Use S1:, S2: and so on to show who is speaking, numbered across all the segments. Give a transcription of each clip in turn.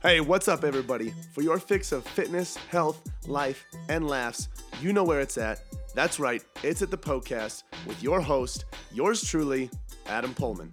S1: Hey, what's up, everybody? For your fix of fitness, health, life, and laughs, you know where it's at. That's right, it's at the Poecast with your host, yours truly, Adam Poehlmann.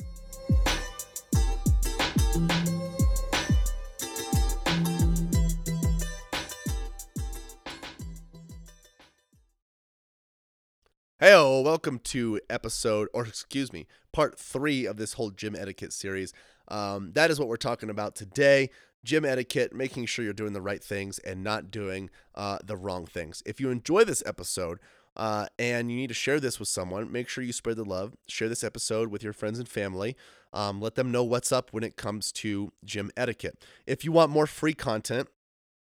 S1: Hey, welcome to episode, or excuse me, part three of this whole gym etiquette series. Um, that is what we're talking about today gym etiquette, making sure you're doing the right things and not doing uh, the wrong things. If you enjoy this episode, uh, and you need to share this with someone, make sure you spread the love. Share this episode with your friends and family. Um, let them know what's up when it comes to gym etiquette. If you want more free content,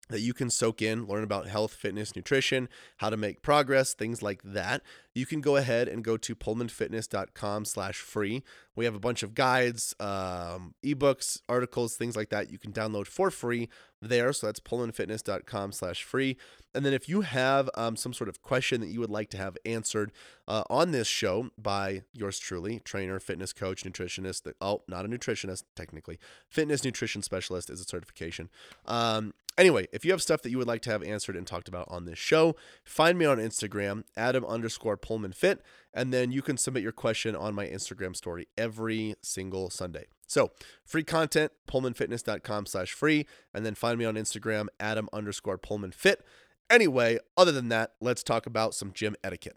S1: that you can soak in, learn about health, fitness, nutrition, how to make progress, things like that. You can go ahead and go to poehlmannfitness.com slash free. We have a bunch of guides, um, ebooks, articles, things like that you can download for free there. So that's poehlmannfitness.com slash free. And then if you have um, some sort of question that you would like to have answered uh, on this show by yours truly, trainer, fitness coach, nutritionist, oh, not a nutritionist, technically, fitness nutrition specialist is a certification. Um, Anyway, if you have stuff that you would like to have answered and talked about on this show, find me on Instagram, Adam underscore Poehlmann Fit, and then you can submit your question on my Instagram story every single Sunday. So free content, poehlmannfitness.com slash free, and then find me on Instagram, Adam underscore Poehlmann Fit. Anyway, other than that, let's talk about some gym etiquette.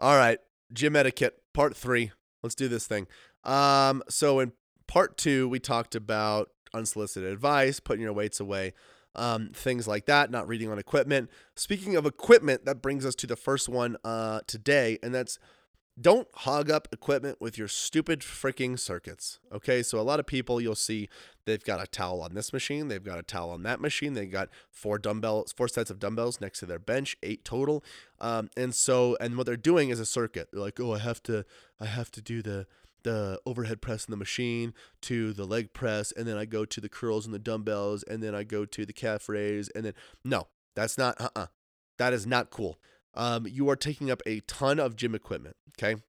S1: All right, gym etiquette, part three. Let's do this thing. Um, so in part two, we talked about unsolicited advice, putting your weights away, um, things like that, not reading on equipment. Speaking of equipment, that brings us to the first one uh, today, and that's don't hog up equipment with your stupid freaking circuits. Okay, so a lot of people you'll see they've got a towel on this machine, they've got a towel on that machine, they've got four dumbbells, four sets of dumbbells next to their bench, eight total. Um, and so, and what they're doing is a circuit. They're like, oh, I have to, I have to do the the overhead press in the machine to the leg press and then I go to the curls and the dumbbells and then I go to the calf raise and then no, that's not uh-uh. That is not cool. Um, you are taking up a ton of gym equipment, okay?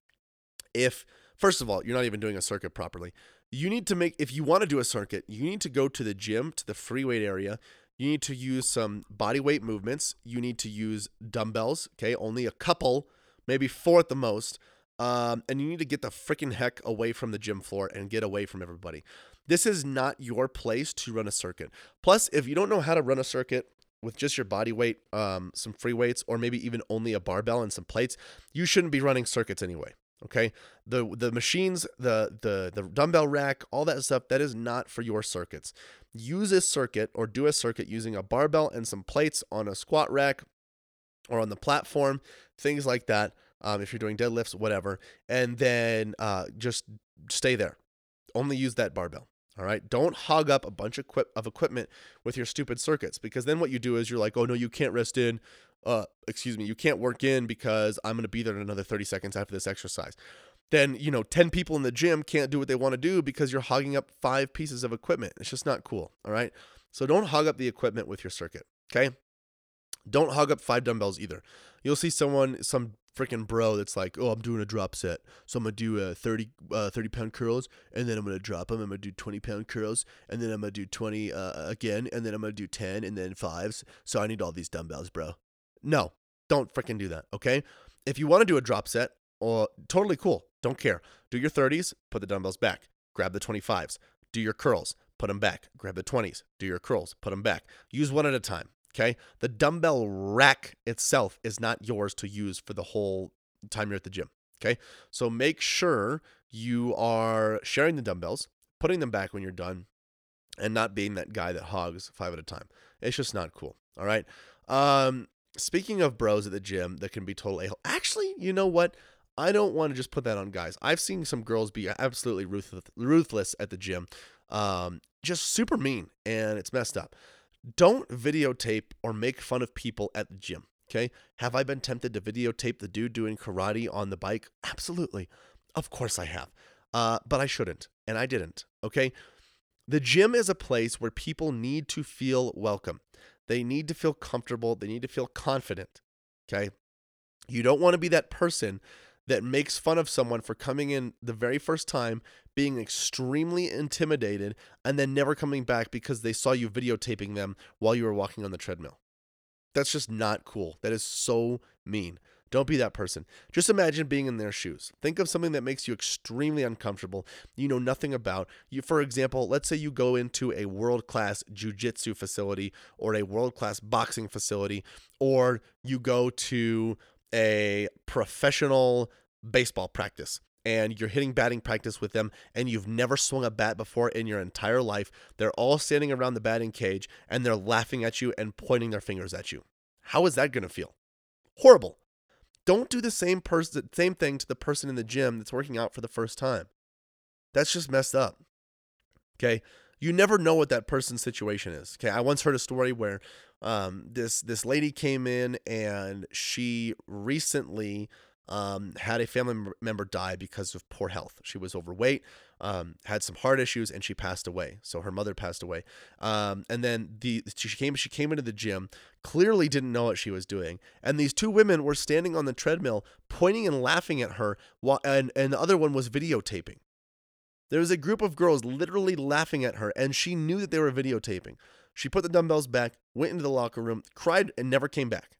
S1: If first of all, you're not even doing a circuit properly. You need to make if you want to do a circuit, you need to go to the gym, to the free weight area. You need to use some body weight movements. You need to use dumbbells, okay? Only a couple, maybe four at the most um, and you need to get the freaking heck away from the gym floor and get away from everybody. This is not your place to run a circuit. Plus, if you don't know how to run a circuit with just your body weight, um, some free weights, or maybe even only a barbell and some plates, you shouldn't be running circuits anyway. Okay, the the machines, the the the dumbbell rack, all that stuff, that is not for your circuits. Use a circuit or do a circuit using a barbell and some plates on a squat rack or on the platform, things like that um, if you're doing deadlifts, whatever, and then uh, just stay there. Only use that barbell. All right. Don't hog up a bunch of, of equipment with your stupid circuits because then what you do is you're like, oh no, you can't rest in. Uh, excuse me, you can't work in because I'm going to be there in another 30 seconds after this exercise. Then, you know, 10 people in the gym can't do what they want to do because you're hogging up five pieces of equipment. It's just not cool. All right. So don't hog up the equipment with your circuit. Okay. Don't hog up five dumbbells either. You'll see someone, some freaking bro that's like, oh, I'm doing a drop set. So I'm going to do a 30, uh, 30 pound curls and then I'm going to drop them. I'm going to do 20 pound curls and then I'm going to do 20 uh, again and then I'm going to do 10 and then fives. So I need all these dumbbells, bro. No, don't freaking do that. Okay. If you want to do a drop set, or totally cool. Don't care. Do your 30s, put the dumbbells back. Grab the 25s. Do your curls, put them back. Grab the 20s. Do your curls, put them back. Use one at a time. Okay. The dumbbell rack itself is not yours to use for the whole time you're at the gym. Okay. So make sure you are sharing the dumbbells, putting them back when you're done, and not being that guy that hogs five at a time. It's just not cool. All right. Um, speaking of bros at the gym that can be total a hole, Actually, you know what? I don't want to just put that on guys. I've seen some girls be absolutely ruthless, at the gym, um, just super mean, and it's messed up. Don't videotape or make fun of people at the gym. Okay. Have I been tempted to videotape the dude doing karate on the bike? Absolutely. Of course I have. Uh, but I shouldn't. And I didn't. Okay. The gym is a place where people need to feel welcome. They need to feel comfortable. They need to feel confident. Okay. You don't want to be that person that makes fun of someone for coming in the very first time, being extremely intimidated, and then never coming back because they saw you videotaping them while you were walking on the treadmill. That's just not cool. That is so mean. Don't be that person. Just imagine being in their shoes. Think of something that makes you extremely uncomfortable, you know nothing about. You for example, let's say you go into a world-class jiu-jitsu facility or a world-class boxing facility or you go to a professional baseball practice and you're hitting batting practice with them and you've never swung a bat before in your entire life. They're all standing around the batting cage and they're laughing at you and pointing their fingers at you. How is that going to feel? Horrible. Don't do the same person same thing to the person in the gym that's working out for the first time. That's just messed up. Okay? You never know what that person's situation is. Okay? I once heard a story where um, this this lady came in and she recently um, had a family member die because of poor health. She was overweight, um, had some heart issues, and she passed away. So her mother passed away. Um, and then the she came she came into the gym, clearly didn't know what she was doing, and these two women were standing on the treadmill, pointing and laughing at her, while and and the other one was videotaping. There was a group of girls literally laughing at her, and she knew that they were videotaping. She put the dumbbells back, went into the locker room, cried, and never came back.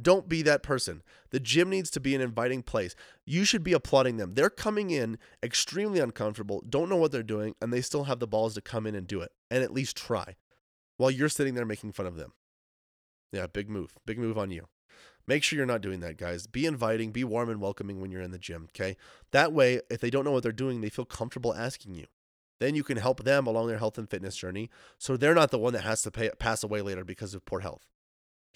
S1: Don't be that person. The gym needs to be an inviting place. You should be applauding them. They're coming in extremely uncomfortable, don't know what they're doing, and they still have the balls to come in and do it and at least try while you're sitting there making fun of them. Yeah, big move. Big move on you. Make sure you're not doing that, guys. Be inviting, be warm and welcoming when you're in the gym, okay? That way, if they don't know what they're doing, they feel comfortable asking you. Then you can help them along their health and fitness journey so they're not the one that has to pay, pass away later because of poor health.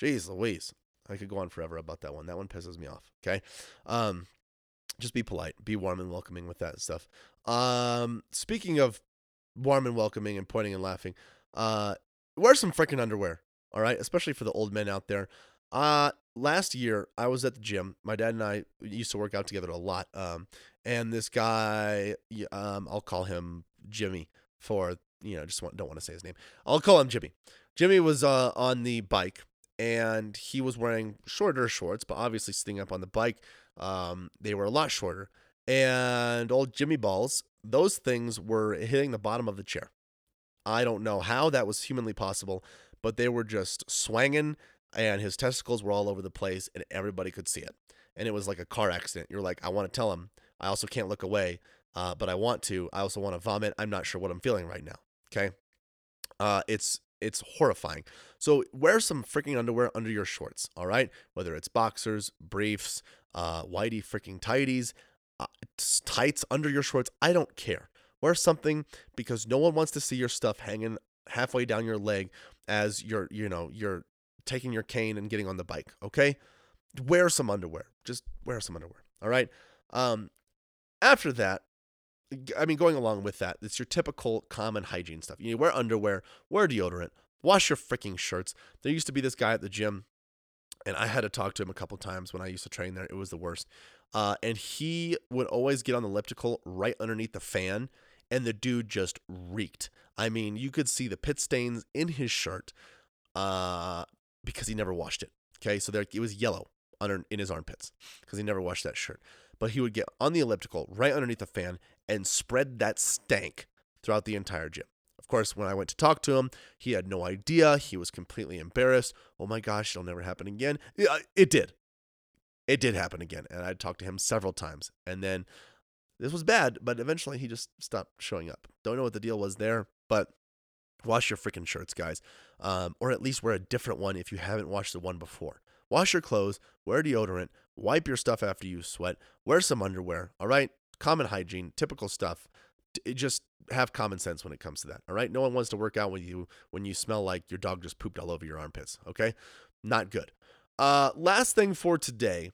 S1: Jeez Louise. I could go on forever about that one. That one pisses me off. Okay. Um, just be polite, be warm and welcoming with that stuff. Um, speaking of warm and welcoming and pointing and laughing, uh, wear some freaking underwear. All right, especially for the old men out there. Uh, last year I was at the gym. My dad and I used to work out together a lot. Um, and this guy, um, I'll call him Jimmy for you know, just want, don't want to say his name. I'll call him Jimmy. Jimmy was uh, on the bike and he was wearing shorter shorts, but obviously sitting up on the bike, um, they were a lot shorter. And old Jimmy Balls, those things were hitting the bottom of the chair. I don't know how that was humanly possible, but they were just swanging, and his testicles were all over the place, and everybody could see it. And it was like a car accident. You're like, I want to tell him. I also can't look away, uh, but I want to. I also want to vomit. I'm not sure what I'm feeling right now. Okay. Uh, it's it's horrifying. So wear some freaking underwear under your shorts, all right? Whether it's boxers, briefs, uh, whitey freaking tighties, uh, tights under your shorts, I don't care. Wear something because no one wants to see your stuff hanging halfway down your leg as you're, you know, you're taking your cane and getting on the bike, okay? Wear some underwear. Just wear some underwear, all right? Um, after that, I mean, going along with that, it's your typical common hygiene stuff. You wear underwear, wear deodorant, wash your freaking shirts. There used to be this guy at the gym, and I had to talk to him a couple times when I used to train there. It was the worst. Uh, and he would always get on the elliptical right underneath the fan, and the dude just reeked. I mean, you could see the pit stains in his shirt uh, because he never washed it. Okay, so there it was yellow under in his armpits because he never washed that shirt. But he would get on the elliptical right underneath the fan and spread that stank throughout the entire gym. Of course, when I went to talk to him, he had no idea. He was completely embarrassed. Oh my gosh, it'll never happen again. It did. It did happen again. And I talked to him several times. And then this was bad, but eventually he just stopped showing up. Don't know what the deal was there, but wash your freaking shirts, guys. Um, or at least wear a different one if you haven't washed the one before. Wash your clothes, wear deodorant, wipe your stuff after you sweat, wear some underwear, all right? Common hygiene, typical stuff. Just have common sense when it comes to that. All right. No one wants to work out with you when you smell like your dog just pooped all over your armpits. Okay. Not good. Uh, last thing for today.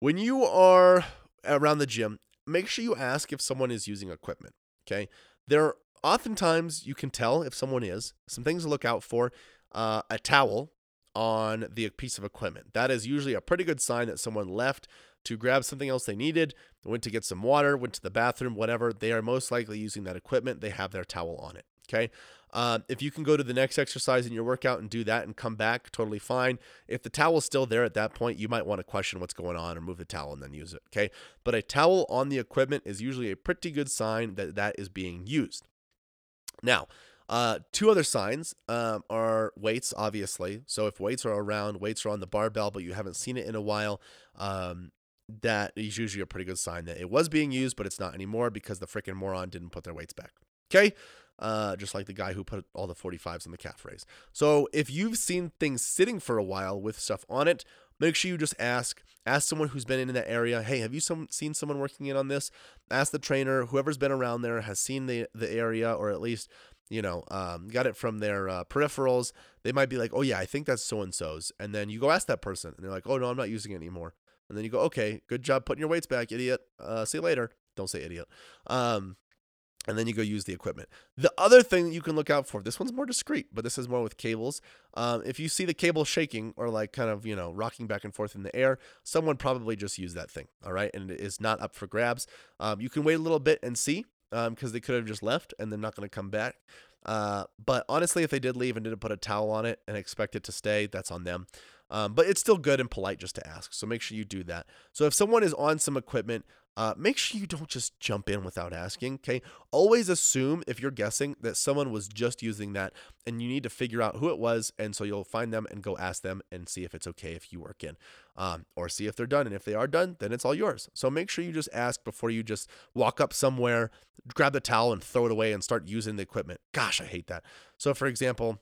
S1: When you are around the gym, make sure you ask if someone is using equipment. Okay. There oftentimes you can tell if someone is. Some things to look out for. Uh, a towel on the piece of equipment. That is usually a pretty good sign that someone left to grab something else they needed, went to get some water, went to the bathroom, whatever. They are most likely using that equipment. They have their towel on it. Okay. Uh, if you can go to the next exercise in your workout and do that and come back, totally fine. If the towel's still there at that point, you might want to question what's going on or move the towel and then use it. Okay. But a towel on the equipment is usually a pretty good sign that that is being used. Now, uh, two other signs um, are weights, obviously. So if weights are around, weights are on the barbell, but you haven't seen it in a while, um, that is usually a pretty good sign that it was being used, but it's not anymore because the freaking moron didn't put their weights back. Okay. Uh, just like the guy who put all the 45s in the calf raise. So if you've seen things sitting for a while with stuff on it, make sure you just ask. Ask someone who's been in that area. Hey, have you some, seen someone working in on this? Ask the trainer. Whoever's been around there has seen the the area, or at least you know, um, got it from their uh, peripherals. They might be like, oh yeah, I think that's so and so's, and then you go ask that person, and they're like, oh no, I'm not using it anymore. And then you go, okay, good job putting your weights back, idiot. Uh, see you later. Don't say idiot. Um, and then you go use the equipment. The other thing that you can look out for, this one's more discreet, but this is more with cables. Um, if you see the cable shaking or like kind of, you know, rocking back and forth in the air, someone probably just used that thing. All right. And it is not up for grabs. Um, you can wait a little bit and see because um, they could have just left and they're not going to come back. Uh, but honestly, if they did leave and didn't put a towel on it and expect it to stay, that's on them. Um, but it's still good and polite just to ask. So make sure you do that. So if someone is on some equipment, uh, make sure you don't just jump in without asking. Okay. Always assume if you're guessing that someone was just using that and you need to figure out who it was. And so you'll find them and go ask them and see if it's okay if you work in um, or see if they're done. And if they are done, then it's all yours. So make sure you just ask before you just walk up somewhere, grab the towel and throw it away and start using the equipment. Gosh, I hate that. So, for example,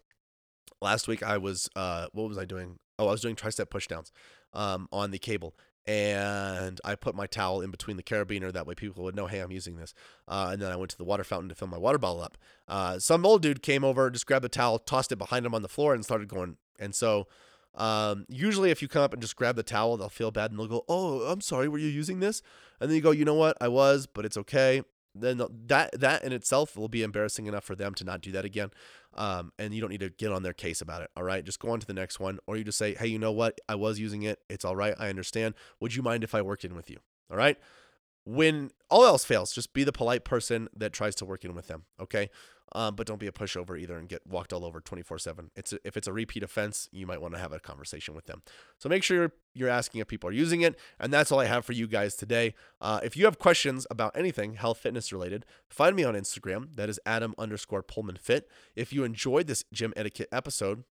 S1: last week I was, uh, what was I doing? Oh, I was doing tricep pushdowns um, on the cable and I put my towel in between the carabiner. That way people would know, hey, I'm using this. Uh, and then I went to the water fountain to fill my water bottle up. Uh, some old dude came over, just grabbed the towel, tossed it behind him on the floor, and started going. And so um, usually, if you come up and just grab the towel, they'll feel bad and they'll go, oh, I'm sorry, were you using this? And then you go, you know what, I was, but it's okay then that that in itself will be embarrassing enough for them to not do that again. Um, and you don't need to get on their case about it. All right, just go on to the next one, or you just say, hey, you know what? I was using it. It's all right. I understand. Would you mind if I worked in with you? All right. When all else fails, just be the polite person that tries to work in with them. Okay. Um, but don't be a pushover either and get walked all over 24 7. It's a, if it's a repeat offense, you might want to have a conversation with them. So make sure you're, you're asking if people are using it. And that's all I have for you guys today. Uh, if you have questions about anything health fitness related, find me on Instagram. That is Adam underscore Poehlmann Fit. If you enjoyed this gym etiquette episode,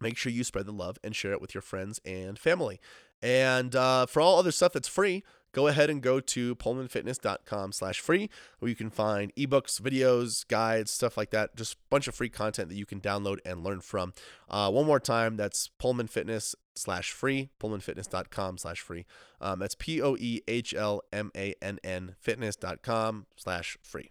S1: make sure you spread the love and share it with your friends and family. And uh, for all other stuff that's free, go ahead and go to poehlmannfitness.com slash free, where you can find ebooks videos guides stuff like that just a bunch of free content that you can download and learn from uh, one more time that's poehlmannfitness slash free, poehlmannfitness.com slash free. um, that's p-o-e-h-l-m-a-n-n fitness.com slash free